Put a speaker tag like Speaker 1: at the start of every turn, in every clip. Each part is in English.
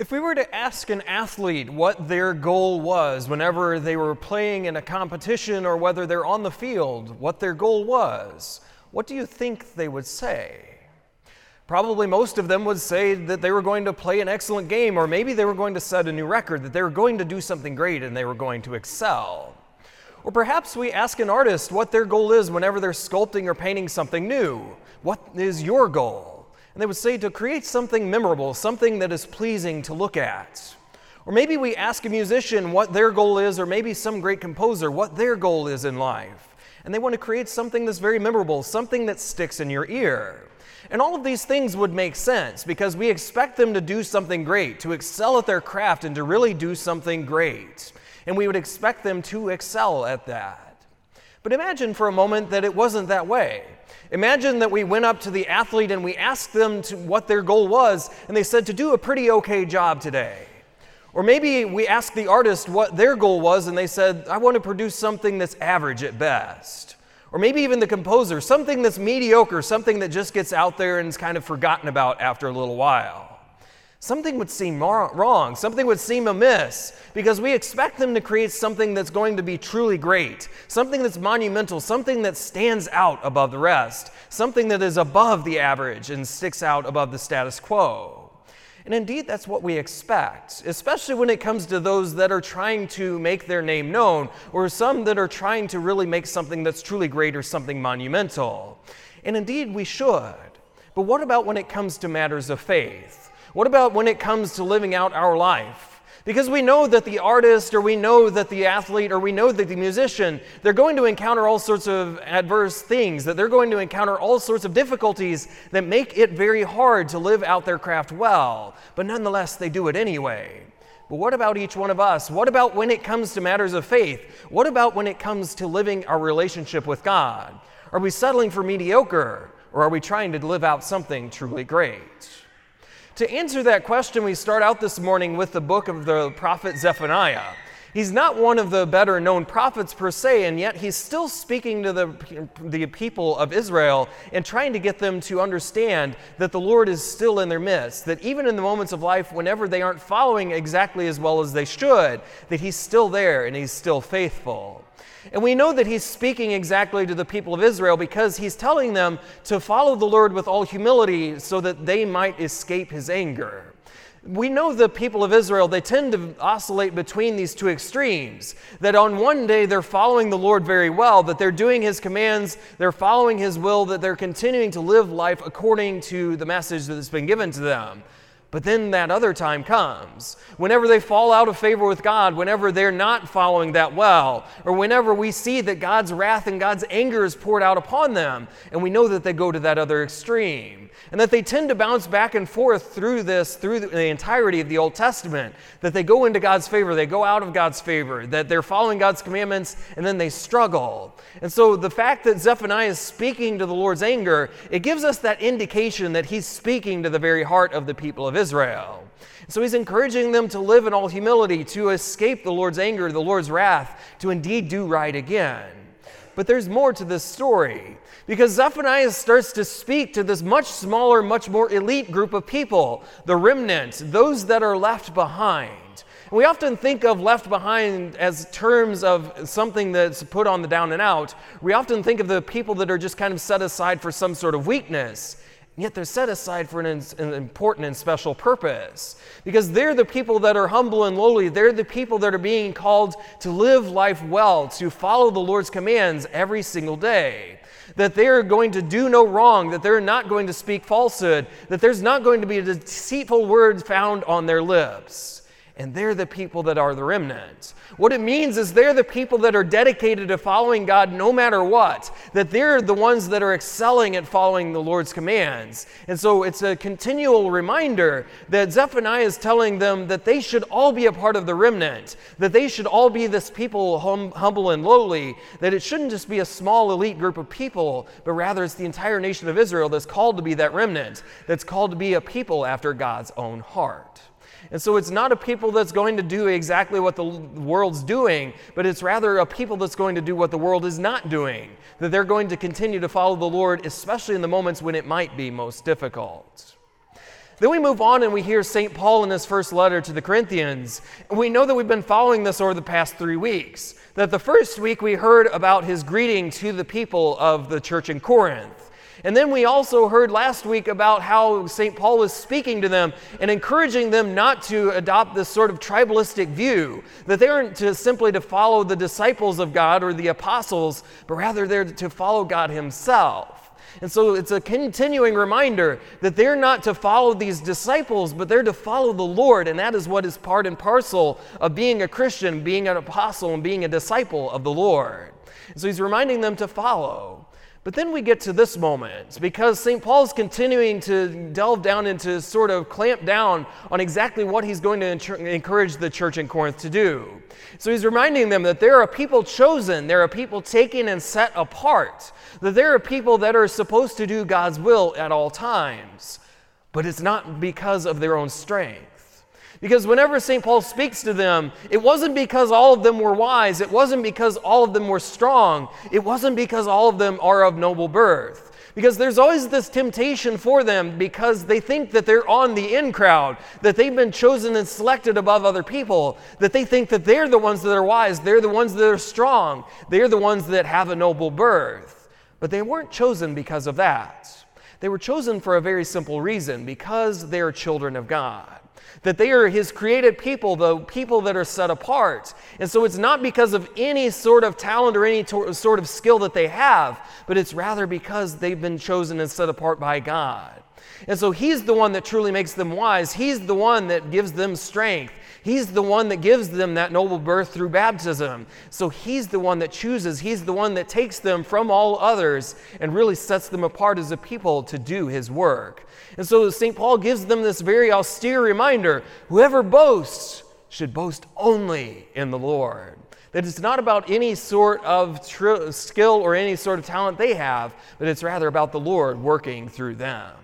Speaker 1: If we were to ask an athlete what their goal was whenever they were playing in a competition or whether they're on the field, what their goal was, what do you think they would say? Probably most of them would say that they were going to play an excellent game, or maybe they were going to set a new record, that they were going to do something great and they were going to excel. Or perhaps we ask an artist what their goal is whenever they're sculpting or painting something new. What is your goal? And they would say to create something memorable, something that is pleasing to look at. Or maybe we ask a musician what their goal is, or maybe some great composer what their goal is in life. And they want to create something that's very memorable, something that sticks in your ear. And all of these things would make sense because we expect them to do something great, to excel at their craft, and to really do something great. And we would expect them to excel at that. But imagine for a moment that it wasn't that way. Imagine that we went up to the athlete and we asked them what their goal was, and they said to do a pretty okay job today. Or maybe we asked the artist what their goal was, and they said, I want to produce something that's average at best. Or maybe even the composer, something that's mediocre, something that just gets out there and is kind of forgotten about after a little while something would seem wrong, something would seem amiss, because we expect them to create something that's going to be truly great, something that's monumental, something that stands out above the rest, something that is above the average and sticks out above the status quo. And indeed, that's what we expect, especially when it comes to those that are trying to make their name known, or some that are trying to really make something that's truly great or something monumental. And indeed, we should. But what about when it comes to matters of faith? What about when it comes to living out our life? Because we know that the artist, or we know that the athlete, or we know that the musician, they're going to encounter all sorts of adverse things, that they're going to encounter all sorts of difficulties that make it very hard to live out their craft well. But nonetheless, they do it anyway. But what about each one of us? What about when it comes to matters of faith? What about when it comes to living our relationship with God? Are we settling for mediocre, or are we trying to live out something truly great? To answer that question, we start out this morning with the book of the prophet Zephaniah. He's not one of the better known prophets per se, and yet he's still speaking to the, the people of Israel and trying to get them to understand that the Lord is still in their midst. That even in the moments of life, whenever they aren't following exactly as well as they should, that he's still there and he's still faithful. And we know that he's speaking exactly to the people of Israel because he's telling them to follow the Lord with all humility so that they might escape his anger. We know the people of Israel, they tend to oscillate between these two extremes. That on one day they're following the Lord very well, that they're doing his commands, they're following his will, that they're continuing to live life according to the message that has been given to them. But then that other time comes. Whenever they fall out of favor with God, whenever they're not following that well, or whenever we see that God's wrath and God's anger is poured out upon them, and we know that they go to that other extreme, and that they tend to bounce back and forth through this, through the entirety of the Old Testament, that they go into God's favor, they go out of God's favor, that they're following God's commandments, and then they struggle. And so the fact that Zephaniah is speaking to the Lord's anger, it gives us that indication that he's speaking to the very heart of the people of Israel. So he's encouraging them to live in all humility, to escape the Lord's anger, the Lord's wrath, to indeed do right again. But there's more to this story because Zephaniah starts to speak to this much smaller, much more elite group of people, the remnant, those that are left behind. We often think of left behind as terms of something that's put on the down and out. We often think of the people that are just kind of set aside for some sort of weakness. Yet they're set aside for an, an, important and special purpose. Because they're the people that are humble and lowly. They're the people that are being called to live life well, to follow the Lord's commands every single day. That they're going to do no wrong, that they're not going to speak falsehood, that there's not going to be a deceitful word found on their lips and they're the people that are the remnant. What it means is they're the people that are dedicated to following God no matter what, that they're the ones that are excelling at following the Lord's commands. And so it's a continual reminder that Zephaniah is telling them that they should all be a part of the remnant, that they should all be this people hum- humble and lowly, that it shouldn't just be a small elite group of people, but rather it's the entire nation of Israel that's called to be that remnant, that's called to be a people after God's own heart. And so it's not a people that's going to do exactly what the world's doing, but it's rather a people that's going to do what the world is not doing. That they're going to continue to follow the Lord, especially in the moments when it might be most difficult. Then we move on and we hear St. Paul in his first letter to the Corinthians. And we know that we've been following this over the past three weeks. That the first week we heard about his greeting to the people of the church in Corinth. And then we also heard last week about how St. Paul was speaking to them and encouraging them not to adopt this sort of tribalistic view, that they aren't to simply to follow the disciples of God or the apostles, but rather they're to follow God Himself. And so it's a continuing reminder that they're not to follow these disciples, but they're to follow the Lord. And that is what is part and parcel of being a Christian, being an apostle, and being a disciple of the Lord. And so he's reminding them to follow. But then we get to this moment because St. Paul's continuing to delve down into sort of clamp down on exactly what he's going to encourage the church in Corinth to do. So he's reminding them that there are people chosen, there are people taken and set apart, that there are people that are supposed to do God's will at all times. But it's not because of their own strength. Because whenever St. Paul speaks to them, it wasn't because all of them were wise, it wasn't because all of them were strong, it wasn't because all of them are of noble birth. Because there's always this temptation for them because they think that they're on the in crowd, that they've been chosen and selected above other people, that they think that they're the ones that are wise, they're the ones that are strong, they're the ones that have a noble birth. But they weren't chosen because of that. They were chosen for a very simple reason because they are children of God that they are his created people, the people that are set apart. And so it's not because of any sort of talent or any to- sort of skill that they have, but it's rather because they've been chosen and set apart by God. And so he's the one that truly makes them wise. He's the one that gives them strength. He's the one that gives them that noble birth through baptism. So he's the one that chooses. He's the one that takes them from all others and really sets them apart as a people to do his work. And so St. Paul gives them this very austere reminder whoever boasts should boast only in the Lord. That it's not about any sort of skill or any sort of talent they have, but it's rather about the Lord working through them.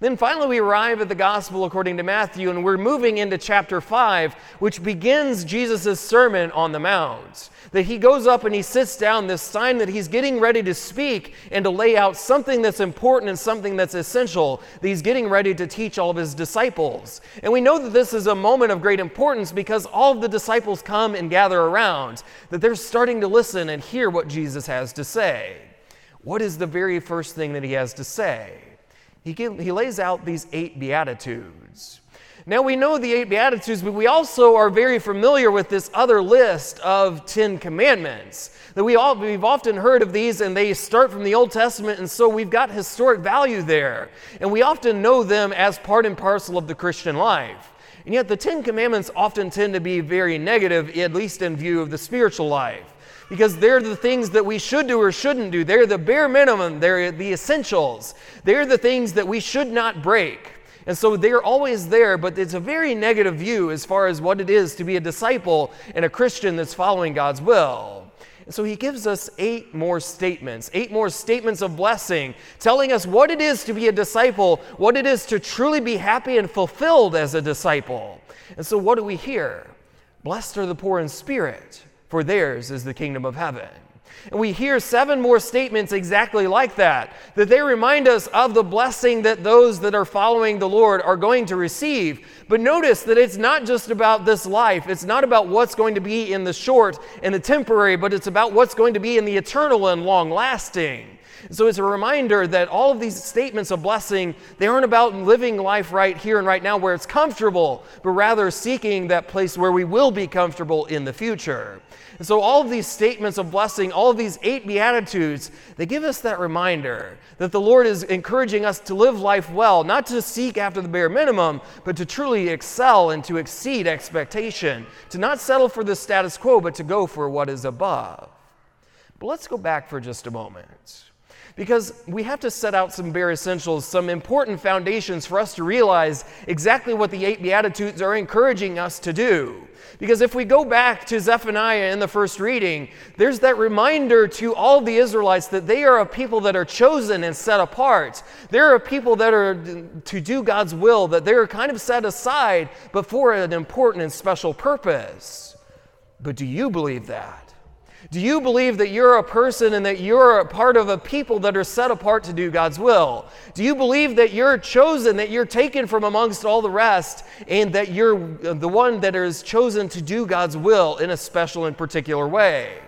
Speaker 1: Then finally, we arrive at the gospel according to Matthew, and we're moving into chapter 5, which begins Jesus' Sermon on the Mount. That he goes up and he sits down, this sign that he's getting ready to speak and to lay out something that's important and something that's essential, that he's getting ready to teach all of his disciples. And we know that this is a moment of great importance because all of the disciples come and gather around, that they're starting to listen and hear what Jesus has to say. What is the very first thing that he has to say? He, he lays out these eight Beatitudes. Now we know the eight Beatitudes, but we also are very familiar with this other list of Ten Commandments. That we all, we've often heard of these, and they start from the Old Testament, and so we've got historic value there. And we often know them as part and parcel of the Christian life. And yet the Ten Commandments often tend to be very negative, at least in view of the spiritual life because they're the things that we should do or shouldn't do. They're the bare minimum, they're the essentials. They're the things that we should not break. And so they're always there, but it's a very negative view as far as what it is to be a disciple and a Christian that's following God's will. And so he gives us eight more statements, eight more statements of blessing, telling us what it is to be a disciple, what it is to truly be happy and fulfilled as a disciple. And so what do we hear? Blessed are the poor in spirit, for theirs is the kingdom of heaven. And we hear seven more statements exactly like that, that they remind us of the blessing that those that are following the Lord are going to receive. But notice that it's not just about this life, it's not about what's going to be in the short and the temporary, but it's about what's going to be in the eternal and long lasting. So it's a reminder that all of these statements of blessing, they aren't about living life right here and right now where it's comfortable, but rather seeking that place where we will be comfortable in the future. And so all of these statements of blessing, all of these eight beatitudes, they give us that reminder that the Lord is encouraging us to live life well, not to seek after the bare minimum, but to truly excel and to exceed expectation, to not settle for the status quo, but to go for what is above. But let's go back for just a moment because we have to set out some bare essentials, some important foundations for us to realize exactly what the eight Beatitudes are encouraging us to do. Because if we go back to Zephaniah in the first reading, there's that reminder to all the Israelites that they are a people that are chosen and set apart. They're a people that are to do God's will, that they're kind of set aside, but for an important and special purpose. But do you believe that? Do you believe that you're a person and that you're a part of a people that are set apart to do God's will? Do you believe that you're chosen, that you're taken from amongst all the rest, and that you're the one that is chosen to do God's will in a special and particular way?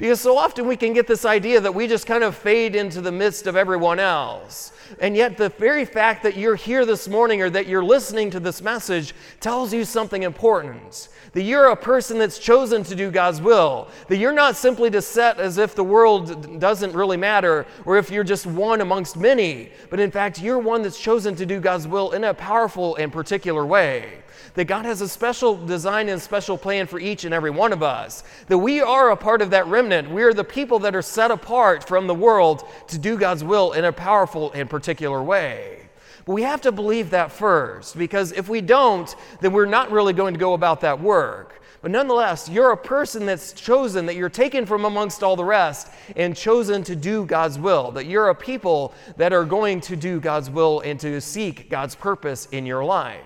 Speaker 1: Because so often we can get this idea that we just kind of fade into the midst of everyone else. And yet, the very fact that you're here this morning or that you're listening to this message tells you something important. That you're a person that's chosen to do God's will. That you're not simply to set as if the world doesn't really matter or if you're just one amongst many, but in fact, you're one that's chosen to do God's will in a powerful and particular way that God has a special design and special plan for each and every one of us. That we are a part of that remnant. We are the people that are set apart from the world to do God's will in a powerful and particular way. But we have to believe that first, because if we don't, then we're not really going to go about that work. But nonetheless, you're a person that's chosen, that you're taken from amongst all the rest and chosen to do God's will. That you're a people that are going to do God's will and to seek God's purpose in your life.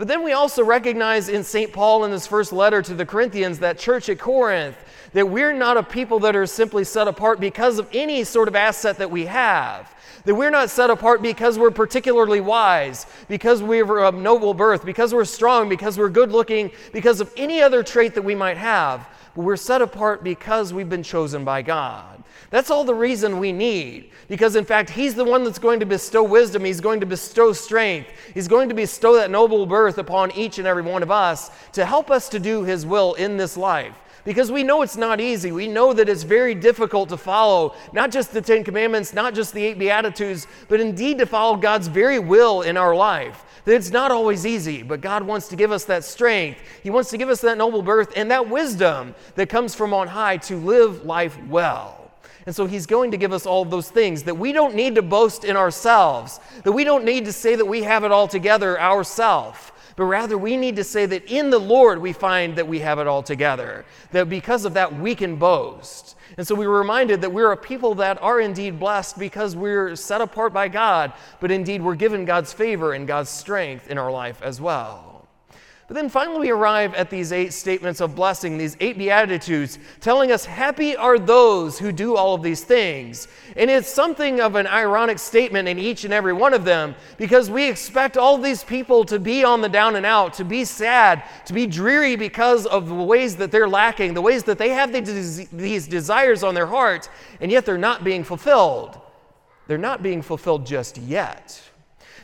Speaker 1: But then we also recognize in St. Paul in his first letter to the Corinthians, that church at Corinth, that we're not a people that are simply set apart because of any sort of asset that we have. That we're not set apart because we're particularly wise, because we're of noble birth, because we're strong, because we're good looking, because of any other trait that we might have. But we're set apart because we've been chosen by God. That's all the reason we need. Because, in fact, He's the one that's going to bestow wisdom. He's going to bestow strength. He's going to bestow that noble birth upon each and every one of us to help us to do His will in this life. Because we know it's not easy. We know that it's very difficult to follow not just the Ten Commandments, not just the eight Beatitudes, but indeed to follow God's very will in our life. That it's not always easy, but God wants to give us that strength. He wants to give us that noble birth and that wisdom that comes from on high to live life well. And so he's going to give us all those things that we don't need to boast in ourselves, that we don't need to say that we have it all together ourselves, but rather we need to say that in the Lord we find that we have it all together, that because of that we can boast. And so we were reminded that we're a people that are indeed blessed because we're set apart by God, but indeed we're given God's favor and God's strength in our life as well. But then finally, we arrive at these eight statements of blessing, these eight Beatitudes, telling us, Happy are those who do all of these things. And it's something of an ironic statement in each and every one of them because we expect all these people to be on the down and out, to be sad, to be dreary because of the ways that they're lacking, the ways that they have these desires on their heart, and yet they're not being fulfilled. They're not being fulfilled just yet.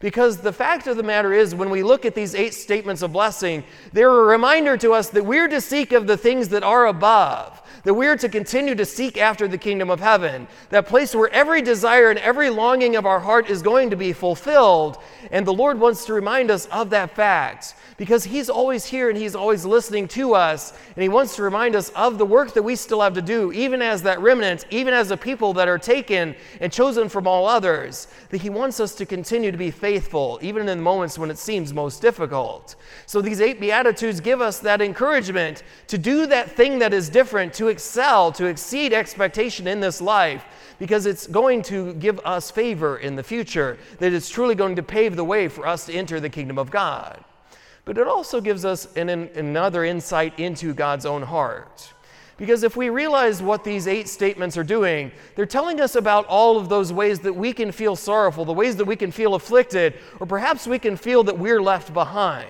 Speaker 1: Because the fact of the matter is, when we look at these eight statements of blessing, they're a reminder to us that we're to seek of the things that are above, that we're to continue to seek after the kingdom of heaven, that place where every desire and every longing of our heart is going to be fulfilled. And the Lord wants to remind us of that fact because He's always here and He's always listening to us. And He wants to remind us of the work that we still have to do, even as that remnant, even as a people that are taken and chosen from all others. That He wants us to continue to be faithful, even in the moments when it seems most difficult. So these eight Beatitudes give us that encouragement to do that thing that is different, to excel, to exceed expectation in this life because it's going to give us favor in the future, that it's truly going to pave the way for us to enter the kingdom of God but it also gives us an, an, another insight into God's own heart. Because if we realize what these eight statements are doing, they're telling us about all of those ways that we can feel sorrowful, the ways that we can feel afflicted, or perhaps we can feel that we're left behind.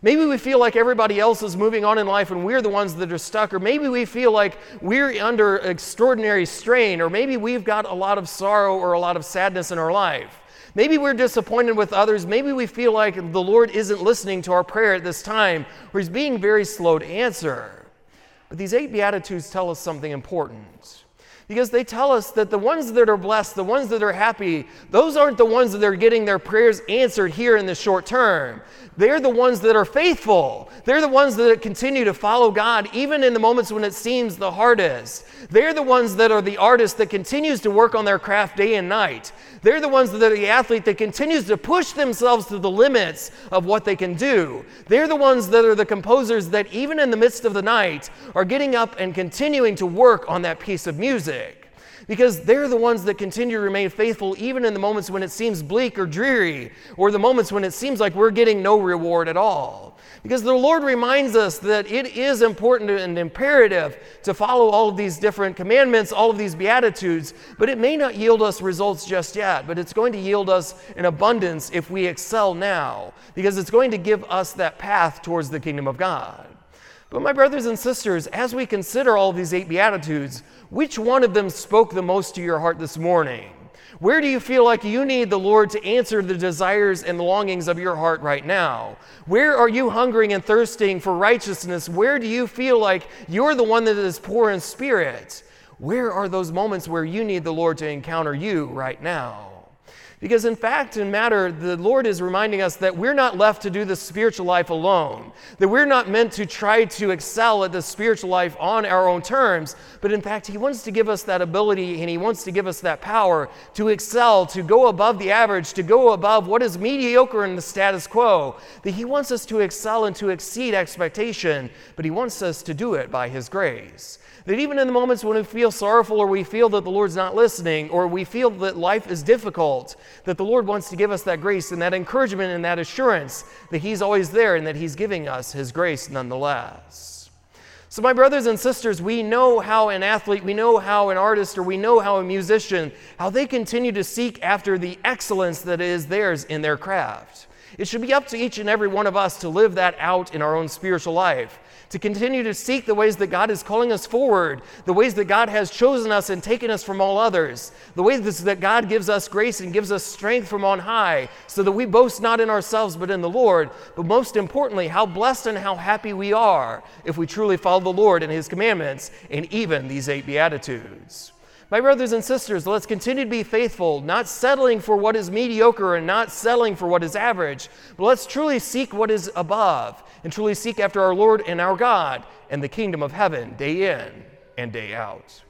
Speaker 1: Maybe we feel like everybody else is moving on in life and we're the ones that are stuck, or maybe we feel like we're under extraordinary strain, or maybe we've got a lot of sorrow or a lot of sadness in our life. Maybe we're disappointed with others. Maybe we feel like the Lord isn't listening to our prayer at this time, or He's being very slow to answer. But these eight Beatitudes tell us something important. Because they tell us that the ones that are blessed, the ones that are happy, those aren't the ones that are getting their prayers answered here in the short term. They're the ones that are faithful. They're the ones that continue to follow God even in the moments when it seems the hardest. They're the ones that are the artist that continues to work on their craft day and night. They're the ones that are the athlete that continues to push themselves to the limits of what they can do. They're the ones that are the composers that even in the midst of the night are getting up and continuing to work on that piece of music. Because they're the ones that continue to remain faithful even in the moments when it seems bleak or dreary, or the moments when it seems like we're getting no reward at all. Because the Lord reminds us that it is important and imperative to follow all of these different commandments, all of these beatitudes, but it may not yield us results just yet, but it's going to yield us an abundance if we excel now, because it's going to give us that path towards the kingdom of God. But, my brothers and sisters, as we consider all of these eight Beatitudes, which one of them spoke the most to your heart this morning? Where do you feel like you need the Lord to answer the desires and longings of your heart right now? Where are you hungering and thirsting for righteousness? Where do you feel like you're the one that is poor in spirit? Where are those moments where you need the Lord to encounter you right now? Because, in fact and matter, the Lord is reminding us that we're not left to do the spiritual life alone, that we're not meant to try to excel at the spiritual life on our own terms, but in fact, He wants to give us that ability and He wants to give us that power to excel, to go above the average, to go above what is mediocre in the status quo. That He wants us to excel and to exceed expectation, but He wants us to do it by His grace. That even in the moments when we feel sorrowful or we feel that the Lord's not listening or we feel that life is difficult, that the Lord wants to give us that grace and that encouragement and that assurance that He's always there and that He's giving us His grace nonetheless. So, my brothers and sisters, we know how an athlete, we know how an artist, or we know how a musician, how they continue to seek after the excellence that is theirs in their craft. It should be up to each and every one of us to live that out in our own spiritual life to continue to seek the ways that God is calling us forward, the ways that God has chosen us and taken us from all others, the ways that God gives us grace and gives us strength from on high, so that we boast not in ourselves but in the Lord. But most importantly, how blessed and how happy we are if we truly follow the Lord and His commandments and even these eight Beatitudes. My brothers and sisters, let's continue to be faithful, not settling for what is mediocre and not settling for what is average, but let's truly seek what is above and truly seek after our Lord and our God and the kingdom of heaven day in and day out.